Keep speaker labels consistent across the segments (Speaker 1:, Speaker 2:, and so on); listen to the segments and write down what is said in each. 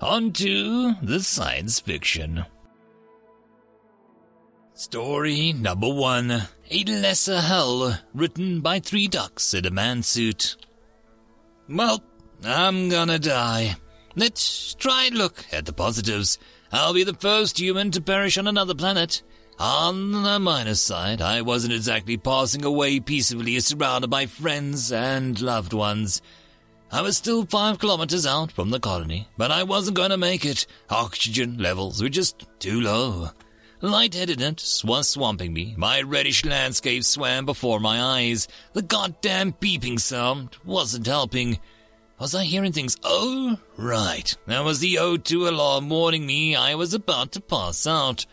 Speaker 1: On to the science fiction. Story number one A Lesser Hell, written by three ducks in a man suit. Well, I'm gonna die. Let's try and look at the positives. I'll be the first human to perish on another planet. On the minus side, I wasn't exactly passing away peacefully surrounded by friends and loved ones. I was still five kilometers out from the colony, but I wasn't going to make it. Oxygen levels were just too low. Lightheadedness was swamping me. My reddish landscape swam before my eyes. The goddamn beeping sound wasn't helping. Was I hearing things? Oh, right. That was the O2 alarm warning me I was about to pass out.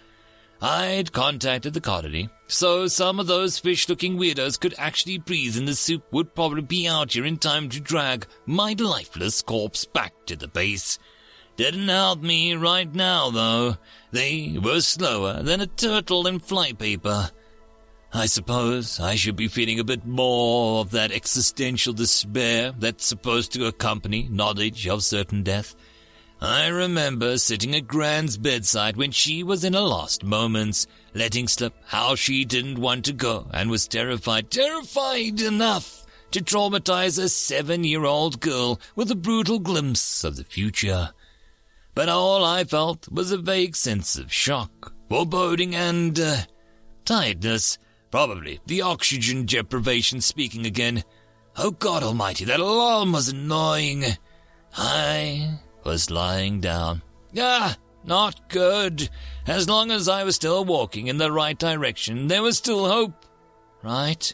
Speaker 1: I'd contacted the colony, so some of those fish-looking weirdos could actually breathe and the soup would probably be out here in time to drag my lifeless corpse back to the base. Didn't help me right now, though. They were slower than a turtle in flypaper. I suppose I should be feeling a bit more of that existential despair that's supposed to accompany knowledge of certain death. I remember sitting at Gran's bedside when she was in her last moments, letting slip how she didn't want to go and was terrified, terrified enough to traumatize a seven-year-old girl with a brutal glimpse of the future. But all I felt was a vague sense of shock, foreboding, and uh, tiredness. Probably the oxygen deprivation speaking again. Oh God Almighty, that alarm was annoying. I was lying down. Ah, not good. As long as I was still walking in the right direction, there was still hope. Right?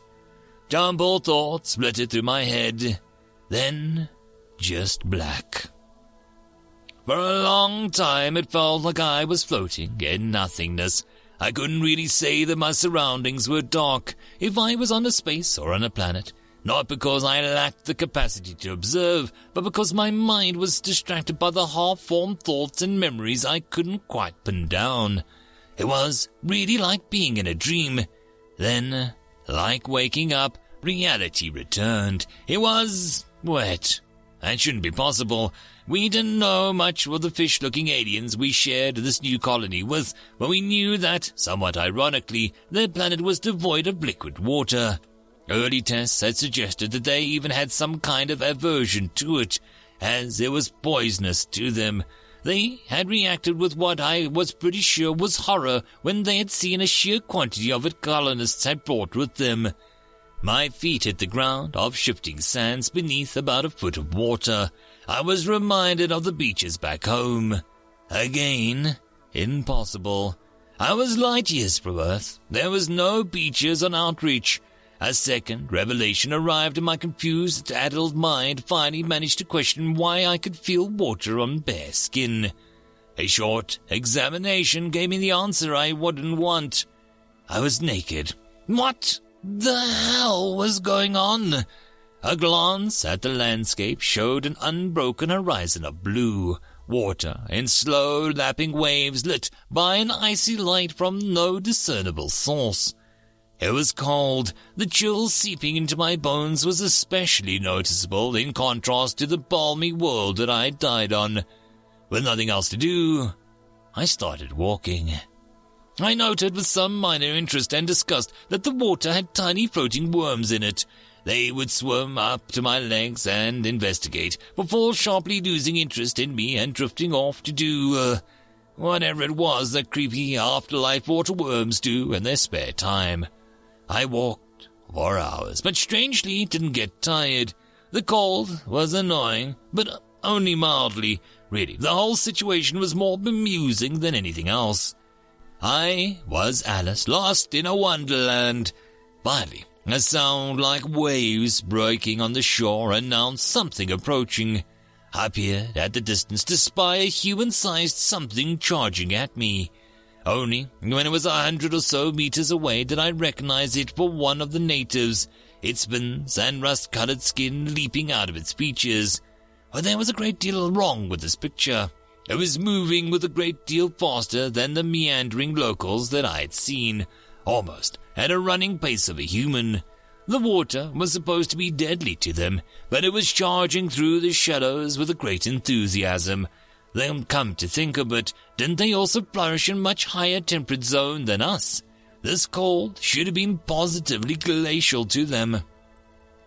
Speaker 1: Jumbled thoughts flitted through my head. Then, just black. For a long time, it felt like I was floating in nothingness. I couldn't really say that my surroundings were dark, if I was on a space or on a planet not because I lacked the capacity to observe, but because my mind was distracted by the half-formed thoughts and memories I couldn't quite pin down. It was really like being in a dream. Then, like waking up, reality returned. It was wet. That shouldn't be possible. We didn't know much of the fish-looking aliens we shared this new colony with, but we knew that, somewhat ironically, their planet was devoid of liquid water. Early tests had suggested that they even had some kind of aversion to it, as it was poisonous to them. They had reacted with what I was pretty sure was horror when they had seen a sheer quantity of it colonists had brought with them. My feet hit the ground of shifting sands beneath about a foot of water. I was reminded of the beaches back home. Again, impossible. I was light years from Earth. There was no beaches on Outreach. A second revelation arrived and my confused adult mind finally managed to question why I could feel water on bare skin. A short examination gave me the answer I wouldn't want. I was naked. What the hell was going on? A glance at the landscape showed an unbroken horizon of blue, water in slow lapping waves lit by an icy light from no discernible source. It was cold. The chill seeping into my bones was especially noticeable in contrast to the balmy world that I had died on. With nothing else to do, I started walking. I noted with some minor interest and disgust that the water had tiny floating worms in it. They would swim up to my legs and investigate, before sharply losing interest in me and drifting off to do, uh, whatever it was that creepy afterlife water worms do in their spare time. I walked for hours, but strangely didn't get tired. The cold was annoying, but only mildly. Really, the whole situation was more bemusing than anything else. I was Alice, lost in a wonderland. Finally, a sound like waves breaking on the shore announced something approaching. I peered at the distance to spy a human-sized something charging at me. Only when it was a hundred or so meters away did I recognize it for one of the natives, its fins and rust-colored skin leaping out of its features. But there was a great deal wrong with this picture. It was moving with a great deal faster than the meandering locals that I had seen, almost at a running pace of a human. The water was supposed to be deadly to them, but it was charging through the shadows with a great enthusiasm. Then come to think of it, didn't they also flourish in much higher temperate zone than us? This cold should have been positively glacial to them.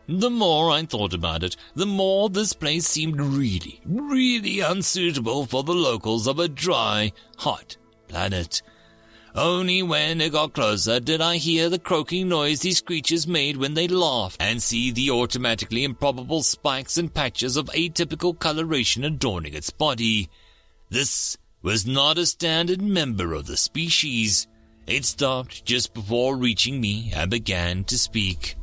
Speaker 1: The more I thought about it, the more this place seemed really, really unsuitable for the locals of a dry, hot planet. Only when it got closer did I hear the croaking noise these creatures made when they laughed, and see the automatically improbable spikes and patches of atypical coloration adorning its body. This was not a standard member of the species. It stopped just before reaching me and began to speak.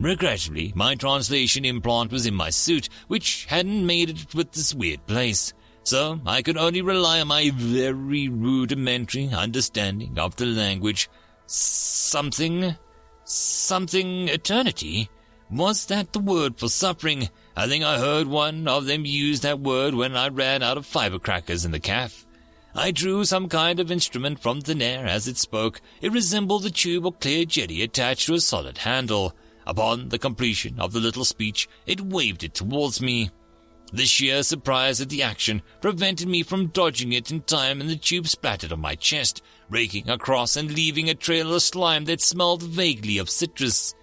Speaker 1: Regrettably, my translation implant was in my suit, which hadn't made it with this weird place, so I could only rely on my very rudimentary understanding of the language. Something, something eternity? Was that the word for suffering? I think I heard one of them use that word when I ran out of firecrackers in the calf. I drew some kind of instrument from thin air as it spoke. It resembled a tube of clear jetty attached to a solid handle. Upon the completion of the little speech, it waved it towards me. The sheer surprise at the action prevented me from dodging it in time, and the tube splattered on my chest, raking across and leaving a trail of slime that smelled vaguely of citrus.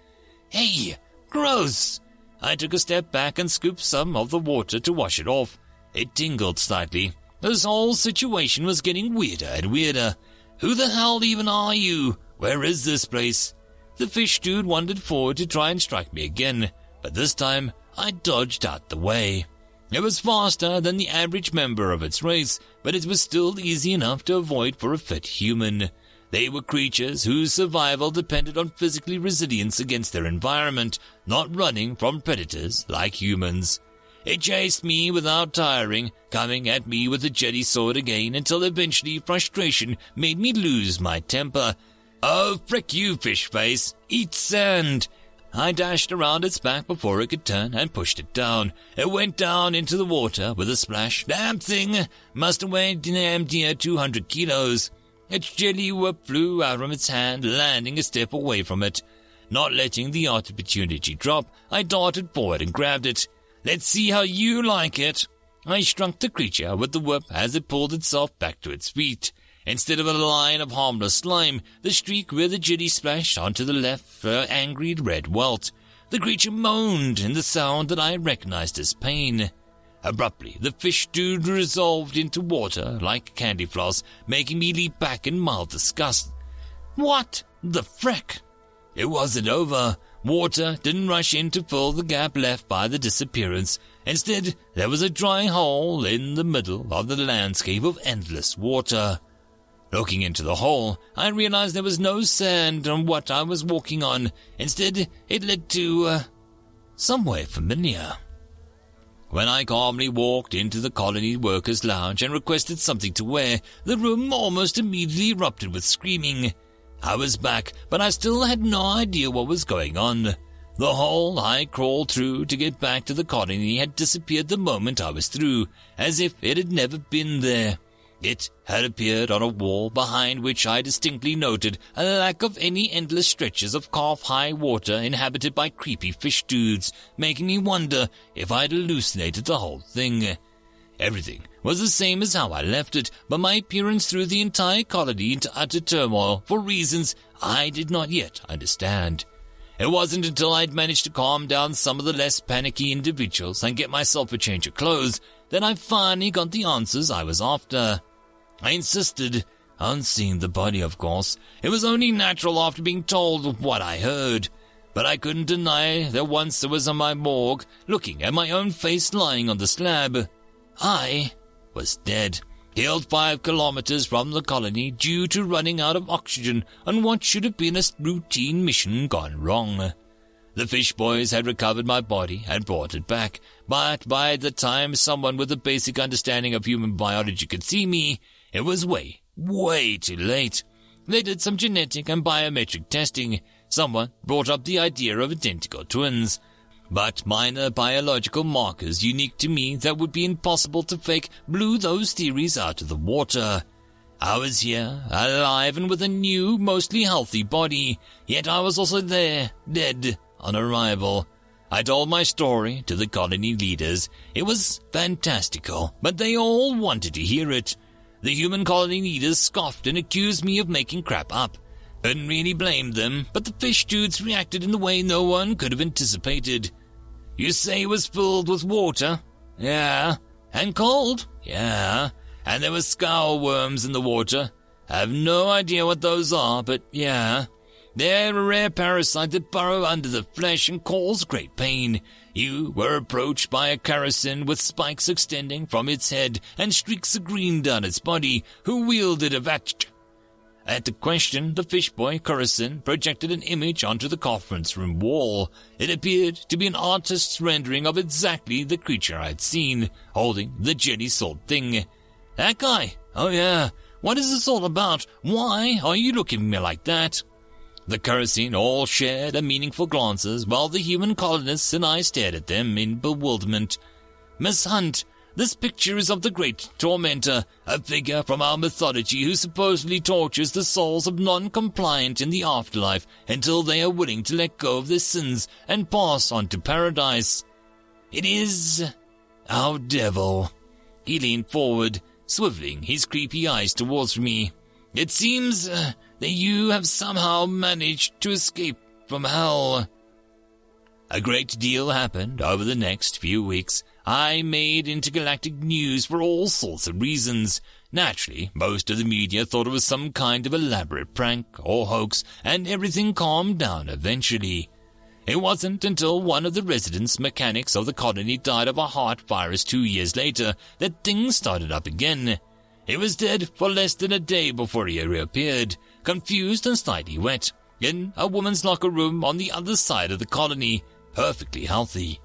Speaker 1: Hey, gross! I took a step back and scooped some of the water to wash it off. It tingled slightly. This whole situation was getting weirder and weirder. Who the hell even are you? Where is this place? The fish dude wandered forward to try and strike me again, but this time I dodged out the way. It was faster than the average member of its race, but it was still easy enough to avoid for a fit human. They were creatures whose survival depended on physical resilience against their environment, not running from predators like humans. It chased me without tiring, coming at me with the jetty sword again until eventually frustration made me lose my temper Oh, frick you, fish face! Eat sand! I dashed around its back before it could turn and pushed it down. It went down into the water with a splash. Damn thing! Must have weighed damn near 200 kilos. Its jelly whip flew out from its hand, landing a step away from it. Not letting the opportunity drop, I darted forward and grabbed it. Let's see how you like it. I struck the creature with the whip as it pulled itself back to its feet. Instead of a line of harmless slime, the streak where the jetty splashed onto the left her angry red welt. The creature moaned in the sound that I recognized as pain. Abruptly, the fish dude resolved into water like candy floss, making me leap back in mild disgust. What the frick? It wasn't over. Water didn't rush in to fill the gap left by the disappearance. Instead, there was a dry hole in the middle of the landscape of endless water. Looking into the hole, I realized there was no sand on what I was walking on. Instead, it led to, uh, somewhere familiar. When I calmly walked into the colony workers' lounge and requested something to wear, the room almost immediately erupted with screaming. I was back, but I still had no idea what was going on. The hole I crawled through to get back to the colony had disappeared the moment I was through, as if it had never been there. It had appeared on a wall behind which I distinctly noted a lack of any endless stretches of calf-high water inhabited by creepy fish dudes, making me wonder if I'd hallucinated the whole thing. Everything was the same as how I left it, but my appearance threw the entire colony into utter turmoil for reasons I did not yet understand. It wasn't until I'd managed to calm down some of the less panicky individuals and get myself a change of clothes that I finally got the answers I was after. I insisted on seeing the body, of course. It was only natural after being told what I heard. But I couldn't deny that once I was on my morgue, looking at my own face lying on the slab, I was dead, killed five kilometers from the colony due to running out of oxygen on what should have been a routine mission gone wrong. The fish boys had recovered my body and brought it back, but by the time someone with a basic understanding of human biology could see me, it was way, way too late. They did some genetic and biometric testing. Someone brought up the idea of identical twins. But minor biological markers unique to me that would be impossible to fake blew those theories out of the water. I was here, alive and with a new, mostly healthy body, yet I was also there, dead, on arrival. I told my story to the colony leaders. It was fantastical, but they all wanted to hear it. The human colony leaders scoffed and accused me of making crap up. Couldn't really blame them, but the fish dudes reacted in the way no one could have anticipated. You say it was filled with water? Yeah. And cold? Yeah. And there were scour worms in the water. I have no idea what those are, but yeah. They're a rare parasite that burrow under the flesh and cause great pain. You were approached by a karasin with spikes extending from its head and streaks of green down its body, who wielded a vatch. At the question, the fish boy Karasin projected an image onto the conference room wall. It appeared to be an artist's rendering of exactly the creature I had seen, holding the jelly sword thing. That guy? Oh yeah. What is this all about? Why are you looking at me like that? The Karasin all shared a meaningful glances, while the human colonists and I stared at them in bewilderment. Miss Hunt, this picture is of the great tormentor, a figure from our mythology who supposedly tortures the souls of non-compliant in the afterlife until they are willing to let go of their sins and pass on to paradise. It is our devil. He leaned forward, swiveling his creepy eyes towards me. It seems uh, that you have somehow managed to escape from hell. A great deal happened over the next few weeks. I made intergalactic news for all sorts of reasons. Naturally, most of the media thought it was some kind of elaborate prank or hoax, and everything calmed down eventually. It wasn't until one of the residents mechanics of the colony died of a heart virus two years later that things started up again. He was dead for less than a day before he reappeared confused and slightly wet, in a woman's locker room on the other side of the colony, perfectly healthy.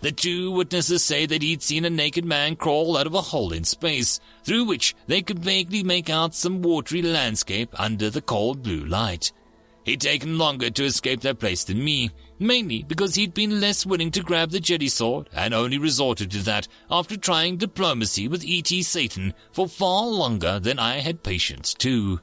Speaker 1: The two witnesses say that he'd seen a naked man crawl out of a hole in space, through which they could vaguely make out some watery landscape under the cold blue light. He'd taken longer to escape that place than me, mainly because he'd been less willing to grab the jetty sword and only resorted to that after trying diplomacy with E.T. Satan for far longer than I had patience to.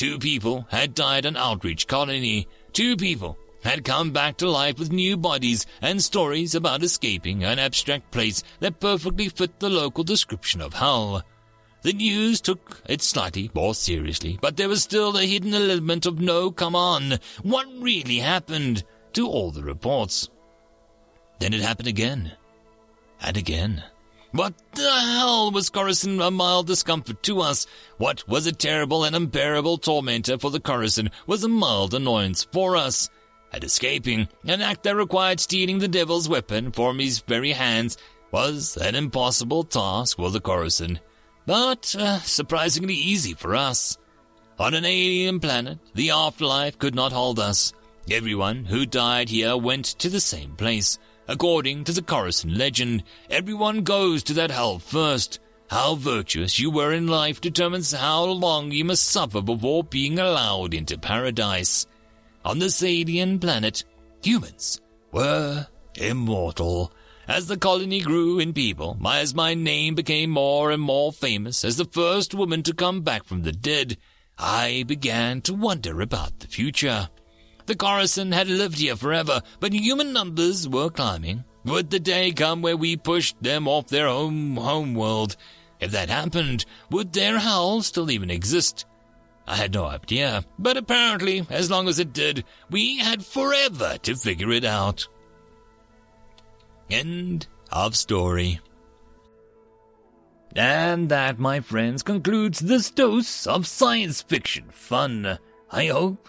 Speaker 1: Two people had died on Outreach Colony. Two people had come back to life with new bodies and stories about escaping an abstract place that perfectly fit the local description of hell. The news took it slightly more seriously, but there was still a hidden element of no, come on, what really happened to all the reports. Then it happened again. And again. What the hell was Coruscant a mild discomfort to us? What was a terrible and unbearable tormentor for the Coruscant was a mild annoyance for us. And escaping, an act that required stealing the devil's weapon from his very hands, was an impossible task for the Coruscant, but uh, surprisingly easy for us. On an alien planet, the afterlife could not hold us. Everyone who died here went to the same place. According to the Coruscant legend, everyone goes to that hell first. How virtuous you were in life determines how long you must suffer before being allowed into paradise. On the alien planet, humans were immortal. As the colony grew in people, as my name became more and more famous as the first woman to come back from the dead, I began to wonder about the future. The Coruscant had lived here forever, but human numbers were climbing. Would the day come where we pushed them off their home home world? If that happened, would their howl still even exist? I had no idea, but apparently, as long as it did, we had forever to figure it out. End of story. And that, my friends, concludes this dose of science fiction fun. I hope